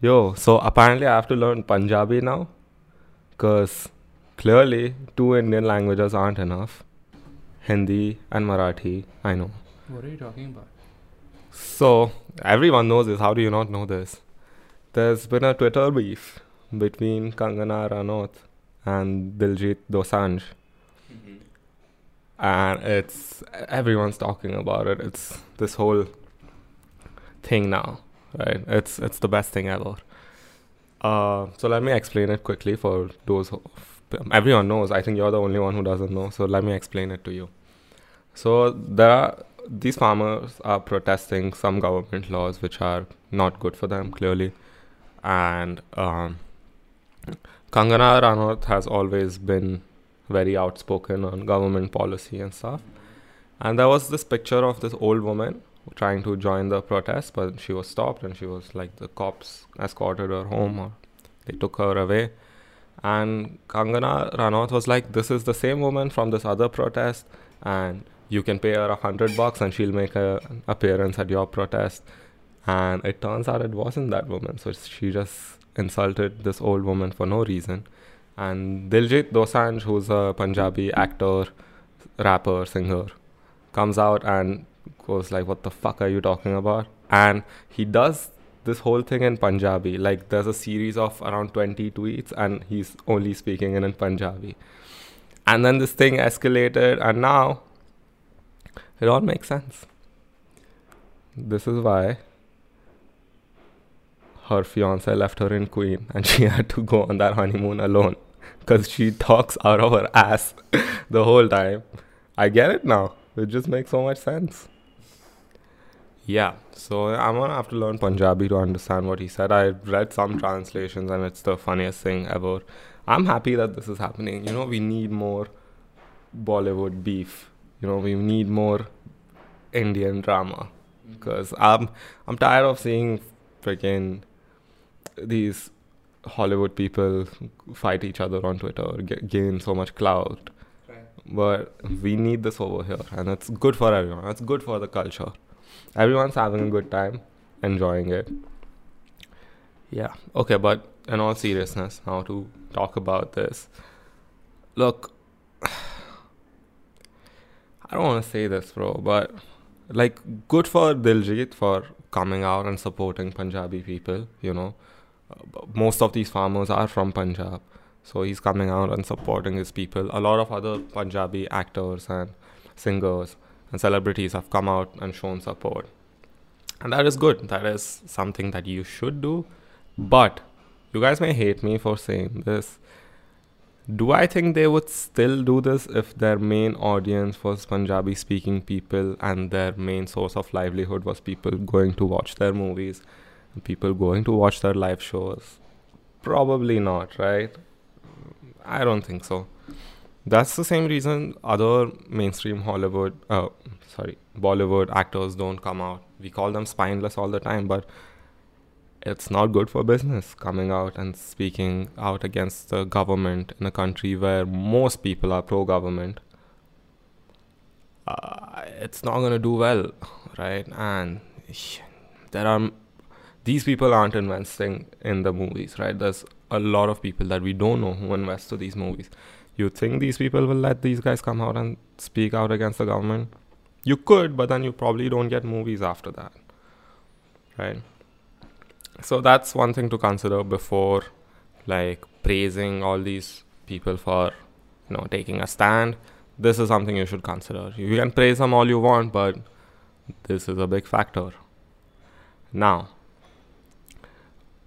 Yo, so apparently I have to learn Punjabi now. Because clearly, two Indian languages aren't enough Hindi and Marathi, I know. What are you talking about? So, everyone knows this. How do you not know this? There's been a Twitter beef between Kangana Ranaut and Diljit Dosanjh. Mm-hmm. And it's everyone's talking about it. It's this whole thing now, right? It's it's the best thing ever. Uh, so let me explain it quickly for those. Who, everyone knows. I think you're the only one who doesn't know. So let me explain it to you. So there are these farmers are protesting some government laws which are not good for them clearly, and um, Kangana Ranaut has always been very outspoken on government policy and stuff. And there was this picture of this old woman trying to join the protest, but she was stopped and she was like the cops escorted her home or they took her away. And Kangana Ranaut was like, This is the same woman from this other protest, and you can pay her a hundred bucks and she'll make a, an appearance at your protest. And it turns out it wasn't that woman, so she just insulted this old woman for no reason. And Diljit Dosanjh, who's a Punjabi actor, rapper, singer, comes out and goes like, "What the fuck are you talking about?" And he does this whole thing in Punjabi. Like there's a series of around 20 tweets, and he's only speaking in, in Punjabi. And then this thing escalated, and now it all makes sense. This is why her fiance left her in Queen, and she had to go on that honeymoon alone because she talks out of her ass the whole time. I get it now. It just makes so much sense. Yeah, so I'm gonna have to learn Punjabi to understand what he said. I read some translations and it's the funniest thing ever. I'm happy that this is happening. You know, we need more Bollywood beef. You know, we need more Indian drama mm-hmm. because I'm I'm tired of seeing freaking these Hollywood people fight each other on Twitter, get, gain so much clout. But we need this over here, and it's good for everyone. It's good for the culture. Everyone's having a good time, enjoying it. Yeah. Okay, but in all seriousness, now to talk about this. Look, I don't want to say this, bro, but like, good for Diljit for coming out and supporting Punjabi people, you know uh, most of these farmers are from Punjab. So he's coming out and supporting his people. A lot of other Punjabi actors and singers and celebrities have come out and shown support. And that is good. That is something that you should do. But you guys may hate me for saying this. Do I think they would still do this if their main audience was Punjabi speaking people and their main source of livelihood was people going to watch their movies? and people going to watch their live shows? Probably not, right? I don't think so. That's the same reason other mainstream Hollywood, uh, sorry, Bollywood actors don't come out. We call them spineless all the time, but it's not good for business coming out and speaking out against the government in a country where most people are pro government. Uh, it's not going to do well, right? And there are these people aren't investing in the movies, right? There's a lot of people that we don't know who invest to these movies. You think these people will let these guys come out and speak out against the government? You could, but then you probably don't get movies after that, right? So that's one thing to consider before, like praising all these people for, you know, taking a stand. This is something you should consider. You can praise them all you want, but this is a big factor. Now,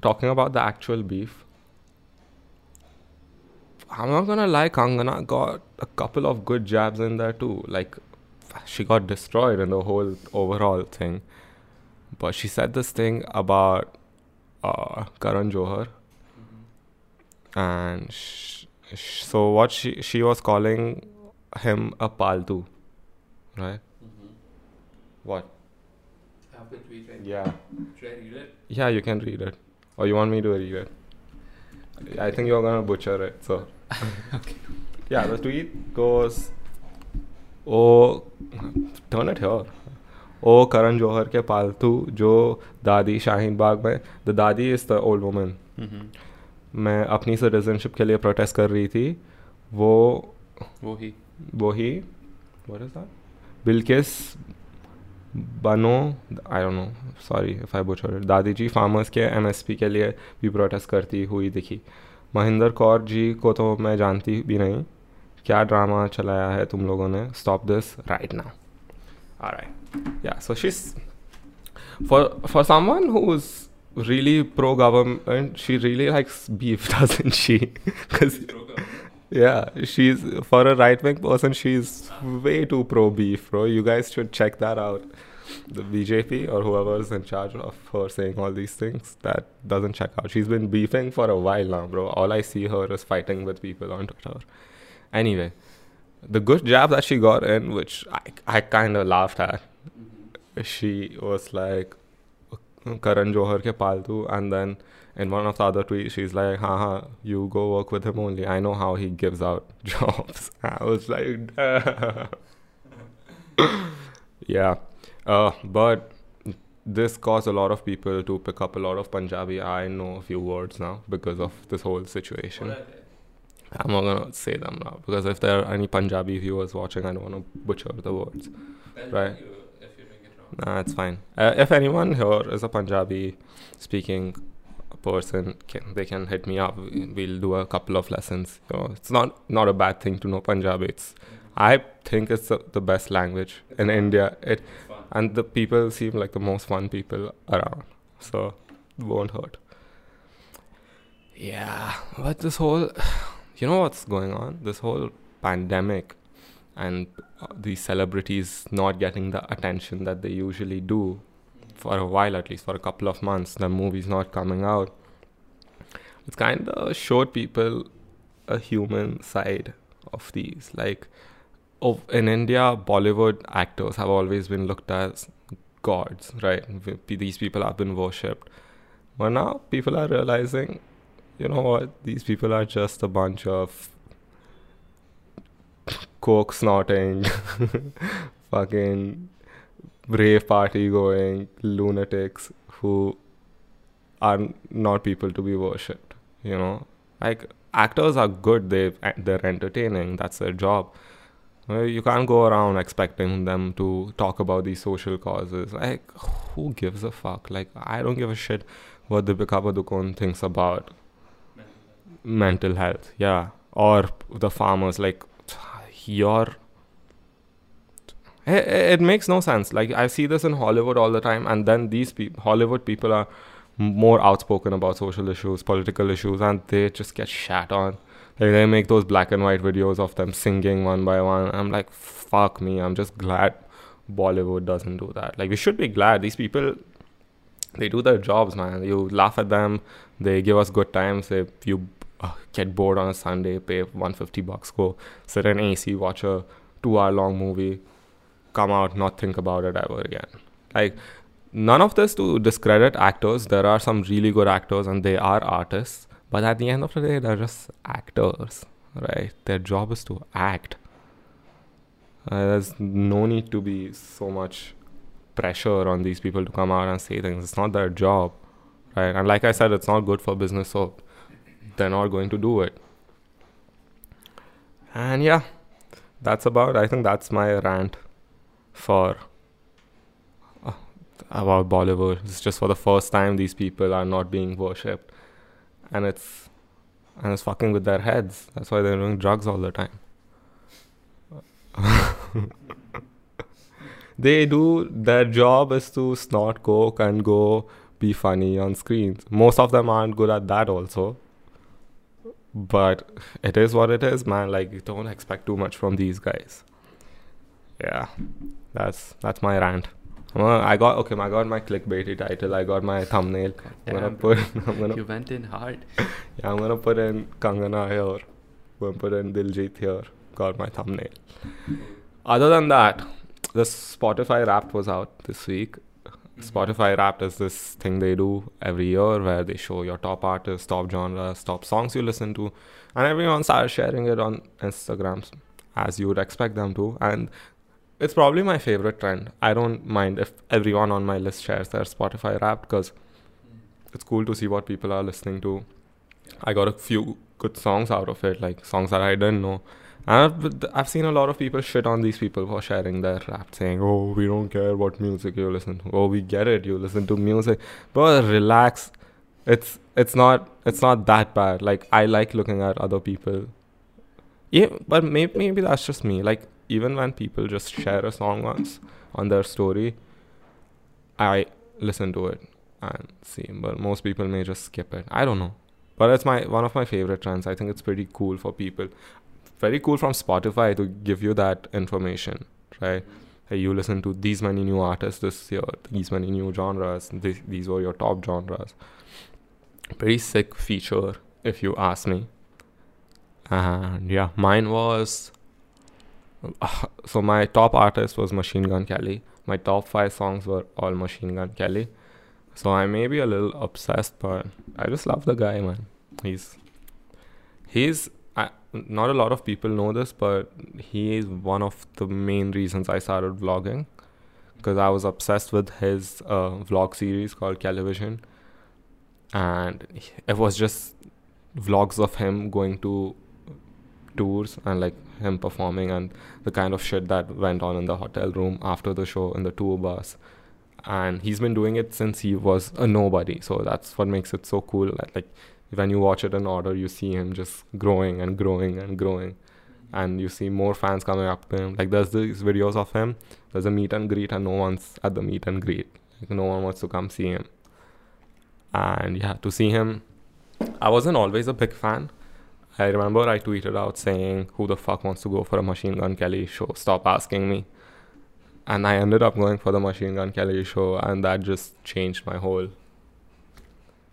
talking about the actual beef, I'm not gonna lie, Kangana got a couple of good jabs in there too. Like, she got destroyed in the whole overall thing. But she said this thing about uh, Karan Johar. Mm-hmm. And sh- sh- so, what she, she was calling him a paltu, right? Mm-hmm. What? tweet right Yeah. Should I read it? Yeah, you can read it. Or you want me to read it? I think you're gonna butcher it. So, okay. yeah, the tweet goes, "Oh, turn it here." ओ करण जौहर के पालतू जो दादी शाहीन बाग में the दादी is the old woman. मैं अपनी citizenship के लिए प्रोटेस्ट कर रही थी वो वो ही वो ही what is that Bilkis Bano I don't know sorry if I butcher dadi ji farmers के एमएसपी के लिए भी प्रोटेस्ट करती हुई दिखी महेंद्र कौर जी को तो मैं जानती भी नहीं। क्या ड्रामा चलाया है तुम लोगों ने? Stop this right now are I yeah so she's for for someone who is really pro government she really likes beef doesn't she is for a right right wing person, she's way too pro beef, bro. You guys should check that out. The bjp or whoever's in charge of her saying all these things that doesn't check out. She's been beefing for a while now bro. All i see her is fighting with people on twitter. Anyway the good jab that she got in which i, I kind of laughed at she was like Karan Johar ke paltu and then in one of the other tweets she's like haha you go work with him only. I know how he gives out jobs. I was like yeah uh, but this caused a lot of people to pick up a lot of Punjabi I know a few words now because of this whole situation I'm not gonna say them now because if there are any Punjabi viewers watching I don't want to butcher the words Right. if you're doing it wrong Nah, it's fine. Uh, if anyone here is a Punjabi speaking person, can, they can hit me up. We- We'll do a couple of lessons. You know, it's not not a bad thing to know Punjabi. It's I think it's the, the best language in India. It fun and the people seem like the most fun people around, so won't hurt. Yeah, but this whole, you know what's going on? This whole pandemic and uh, these celebrities not getting the attention that they usually do for a while, at least for a couple of months, the movies not coming out. It's kind of showed people a human side of these. Like, in India, Bollywood actors have always been looked as gods, right? These people have been worshipped. But now people are realizing, you know what? These people are just a bunch of coke snorting, fucking rave party going lunatics who are not people to be worshipped. You know, like actors are good. They they're entertaining. That's their job. Well, You can't go around expecting them to talk about these social causes. Like, who gives a fuck? Like, I don't give a shit what Deepika Padukone thinks about mental health. Yeah, or the farmers. Like, your it, it makes no sense. Like, I see this in Hollywood all the time, and then these people, Hollywood people, are more outspoken about social issues, political issues, and they just get shat on. Like they make those black and white videos of them singing one by one. I'm like, fuck me. I'm just glad Bollywood doesn't do that. Like we should be glad these people they do their jobs, man. You laugh at them, they give us good times. If you uh, get bored on a Sunday, pay 150 bucks, go sit in AC, watch a two-hour-long movie, come out, not think about it ever again. Like none of this to discredit actors. There are some really good actors, and they are artists. But at the end of the day, they're just actors, right? Their job is to act. Uh, there's no need to be so much pressure on these people to come out and say things. It's not their job, right? And like I said, it's not good for business, so they're not going to do it. And yeah, that's about. I think that's my rant for uh, about Bollywood. It's just for the first time these people are not being worshipped, and it's and it's fucking with their heads. That's why they're doing drugs all the time. they do their job is to snort coke and go be funny on screens. Most of them aren't good at that also. But it is what it is, man. Like you don't expect too much from these guys. Yeah. That's that's my rant. I'm I got okay, I got my clickbaity title, I got my thumbnail. I'm gonna put I'm gonna You went in hard. yeah, I'm gonna put in Kangana here. I'm gonna put in Diljit here. Got my thumbnail. Other than that, the Spotify Wrapped was out this week. Mm-hmm. Spotify Wrapped is this thing they do every year where they show your top artists, top genres, top songs you listen to, and everyone started sharing it on Instagrams as you would expect them to. And it's probably my favorite trend. I don't mind if everyone on my list shares their Spotify Wrapped because it's cool to see what people are listening to. I got a few good songs out of it, like songs that I didn't know. And I've, I've seen a lot of people shit on these people for sharing their rap, saying, "Oh, we don't care what music you listen to. Oh, we get it, you listen to music." But relax, it's it's not it's not that bad. Like I like looking at other people. Yeah, but maybe maybe that's just me. Like even when people just share a song once on their story, I listen to it and see. But most people may just skip it. I don't know. But it's my one of my favorite trends. I think it's pretty cool for people. Very cool from Spotify to give you that information, right? Hey, you listen to these many new artists this year, these many new genres. These, these were your top genres. Pretty sick feature, if you ask me. And yeah, mine was. so my top artist was Machine Gun Kelly. My top five songs were all Machine Gun Kelly. So I may be a little obsessed, but I just love the guy, man. He's he's I, not a lot of people know this, but he is one of the main reasons I started vlogging because I was obsessed with his uh, vlog series called Television, and it was just vlogs of him going to tours and like him performing and the kind of shit that went on in the hotel room after the show in the tour bus. And he's been doing it since he was a nobody. So that's what makes it so cool that, like when you watch it in order you see him just growing and growing and growing. And you see more fans coming up to him. Like there's these videos of him. There's a meet and greet and no one's at the meet and greet. Like no one wants to come see him. And yeah to see him. I wasn't always a big fan i remember i tweeted out saying who the fuck wants to go for a machine gun kelly show stop asking me and I ended up going for the Machine Gun Kelly show, and that just changed my whole.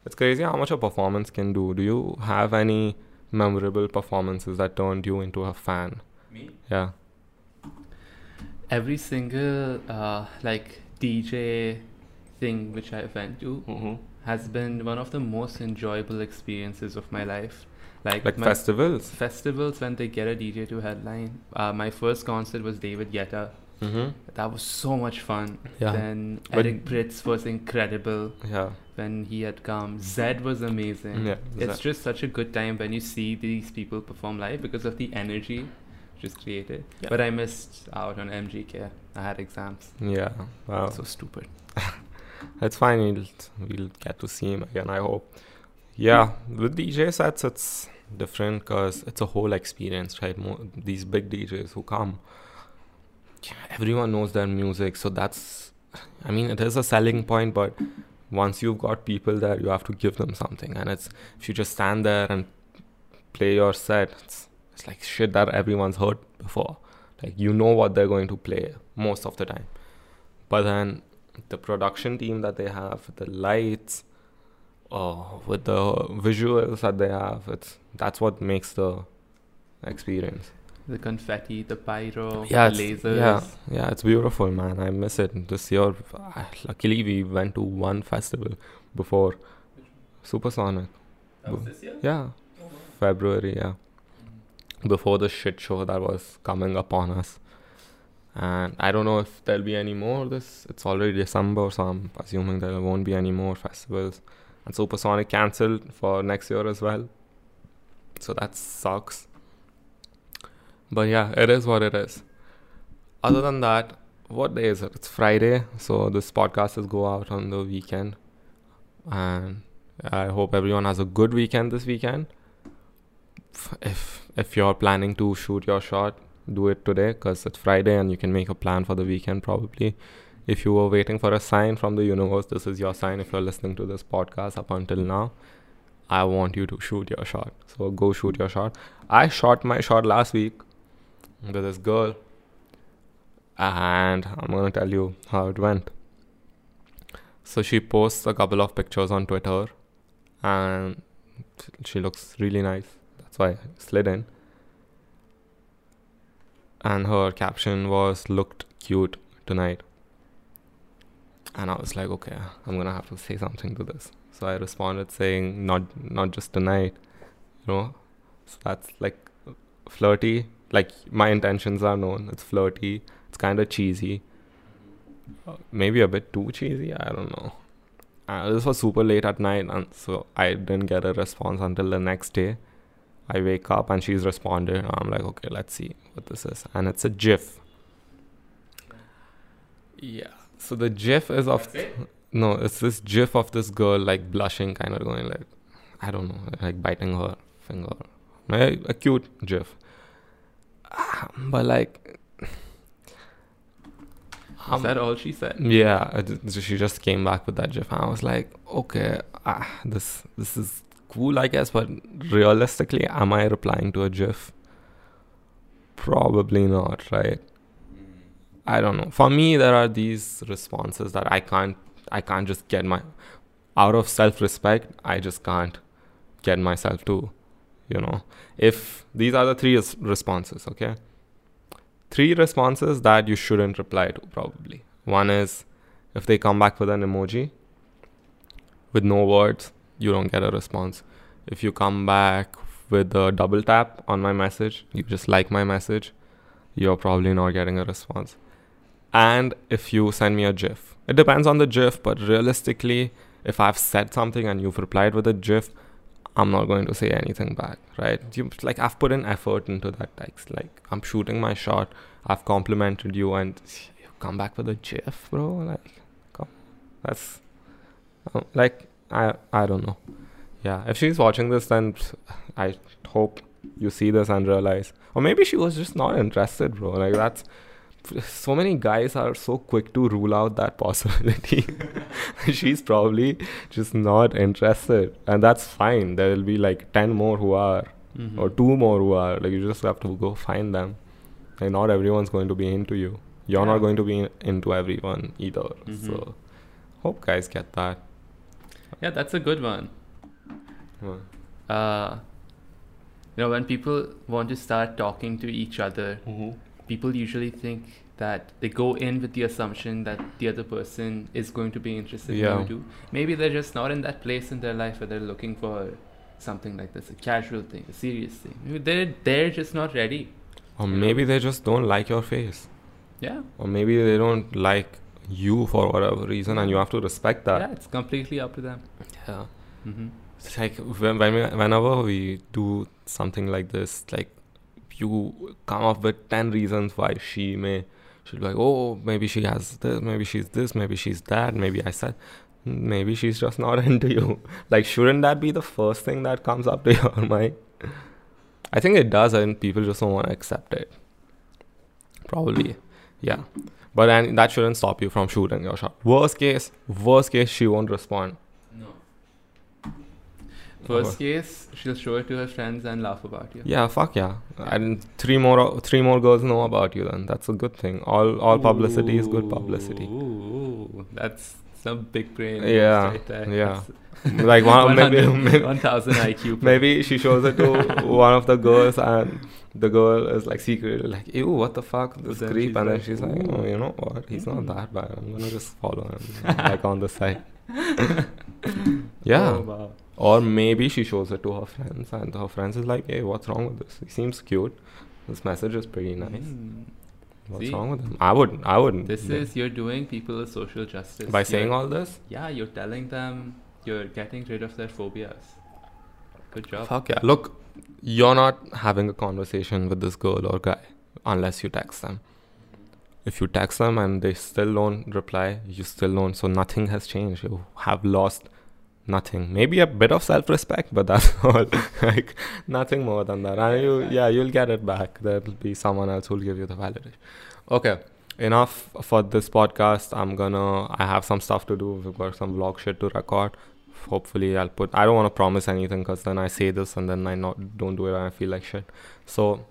It's crazy how much a performance can do. Do you have any memorable performances that turned you into a fan? Me? Yeah. Every single uh, like DJ thing which I went to Mm-hmm. has been one of the most enjoyable experiences of my life. Like, Like festivals. festivals when they get a DJ to headline. Uh, my first concert was David Guetta. Mm-hmm. That was so much fun. Yeah. Then But- Eric Prydz was incredible Yeah. when he had come. Zedd was amazing. Yeah. It's Zedd. just such a good time when you see these people perform live because of the energy just created. Yeah. But I missed out on MGK. I had exams. Yeah. Wow. So stupid. It's fine. We'll, we'll get to see him again, I hope. Yeah. Hmm. With DJ sets, it's different because it's a whole experience, right? Mo- these big DJs who come, everyone knows their music. So that's, I mean, it is a selling point, but once you've got people there, you have to give them something. And it's, if you just stand there and play your set, it's, it's like shit that everyone's heard before. Like, you know what they're going to play most of the time. But then the production team that they have, the lights, oh, with the visuals that they have, it's that's what makes the experience. The confetti, the pyro, Yeah, the it's- lasers. yeah, yeah, it's beautiful, man. I miss it. This year, uh, luckily, we went to one festival before Supersonic. That was this year? Yeah, February. Yeah, before the shit show that was coming upon us. And I don't know if there'll be any more. This it's already December, so I'm assuming there won't be any more festivals. And Supersonic cancelled for next year as well. So that sucks. But yeah, it is what it is. Other than that, what day is it? It's Friday, so this podcast is go out on the weekend. And I hope everyone has a good weekend this weekend. If if you're planning to shoot your shot, do it today because it's Friday and you can make a plan for the weekend probably. If you were waiting for a sign from the universe, this is your sign. If you're listening to this podcast up until now, I want you to shoot your shot. So go shoot your shot. I shot my shot last week with this girl, and I'm gonna tell you how it went. So she posts a couple of pictures on Twitter, and she looks really nice. That's why I slid in. And her caption was "looked cute tonight," and I was like, "Okay, I'm gonna have to say something to this." So I responded saying, "Not not just tonight, you know." So that's like flirty. Like my intentions are known. It's flirty, It's kind of cheesy. Maybe a bit too cheesy. I don't know. Uh, this was super late at night, and so I didn't get a response until the next day. I wake up and she's responded. I'm like, okay, let's see what this is, and it's a GIF. Yeah. So the GIF is of no, it's this GIF of this girl like blushing, kind of going like, I don't know, like biting her finger. A, a cute GIF. Ah, But like, Is that all she said? yeah, d- she just came back with that GIF, and I was like, okay, ah, this this is cool, I guess, but realistically, am I replying to a GIF? Probably not, right? I don't know. For me, there are these responses that I can't, I can't just get my, out of self-respect, I just can't get myself to, you know. If these are the three res- responses, okay, three responses that you shouldn't reply to probably. One is if they come back with an emoji with no words, you don't get a response. If you come back with a double tap on my message, you just like my message, you're probably not getting a response. And if you send me a GIF, it depends on the GIF, but realistically, if I've said something and you've replied with a GIF, I'm not going to say anything back, right? You like I've put an effort into that text. Like I'm shooting my shot, I've complimented you, and you come back with a GIF, bro. Like, come, that's um, like I I don't know. Yeah, if she's watching this, then I hope you see this and realize, or maybe she was just not interested, bro. Like that's so many guys are so quick to rule out that possibility. she's probably just not interested, and that's fine. There will be like ten more who are, Mhm. or two more who are. Like you just have to go find them. Like not everyone's going to be into you. You're not going to be into everyone either. Mhm. So hope guys get that. Yeah, that's a good one. Well, Uh, you know, when people want to start talking to each other, people usually think that they go in with the assumption that the other person is going to be interested Yeah. in you. Maybe they're just not in that place in their life where they're looking for something like this, a casual thing, a serious thing. Maybe they're they're just not ready. Or maybe they just don't like your face. Yeah. Or maybe they don't like you for whatever reason, and you have to respect that. yeah, it's completely up to them. Yeah. Mm-hmm. It's like when, when we, whenever we do something like this, like you come up with 10 reasons why she may, she'll be like, oh, maybe she has this, maybe she's this, maybe she's that, maybe I said, maybe she's just not into you. Like, shouldn't that be the first thing that comes up to your mind? I think it does, and people just don't want to accept it. Probably, yeah. But then that shouldn't stop you from shooting your shot. Worst case, worst case, she won't respond. No. First case, she'll show it to her friends and laugh about you. Yeah, fuck yeah. And three more three more girls know about you then. That's a good thing. All all publicity is good publicity. Ooh, that's some big brain. Yeah, right there. yeah. like one maybe, maybe 1000 IQ. maybe she shows it to one of the girls and the girl is like secretly like, ew, what the fuck, this then creep and then like, she's like, oh, you know what, he's not Mm. that bad. I'm gonna just follow him like on the side. yeah. Oh, wow. Or maybe she shows it to her friends and her friends is like, hey, what's wrong with this? He seems cute. This message is pretty nice. Mm. What's See? wrong with him? I wouldn't. I wouldn't. This Yeah. is you're doing people a social justice by You're- saying all this. Yeah, you're telling them you're getting rid of their phobias. Good job. Fuck yeah! Look, you're not having a conversation with this girl or guy unless you text them. If you text them and they still don't reply, you still don't. So nothing has changed. You have lost nothing. Maybe a bit of self-respect, but that's all. like nothing more than that. And you, yeah, you'll get it back. There'll be someone else who'll give you the validation. Okay, enough for this podcast. I'm gonna. I have some stuff to do. We've got some vlog shit to record. Hopefully, I'll put. I don't want to promise anything because then I say this and then I not don't do it and I feel like shit. So,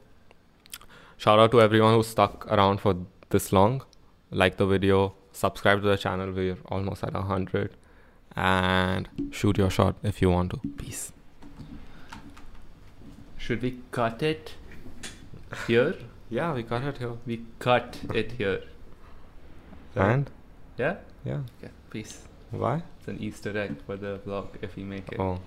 shout out to everyone who stuck around for this long. Like the video, subscribe to the channel. We're almost at a hundred, and shoot your shot if you want to. Peace. Should we cut it here? Yeah, we cut it here. We cut it here. And Yeah? yeah, Okay. Peace. why? It's an Easter egg for the vlog if we make it. Oh. Oh.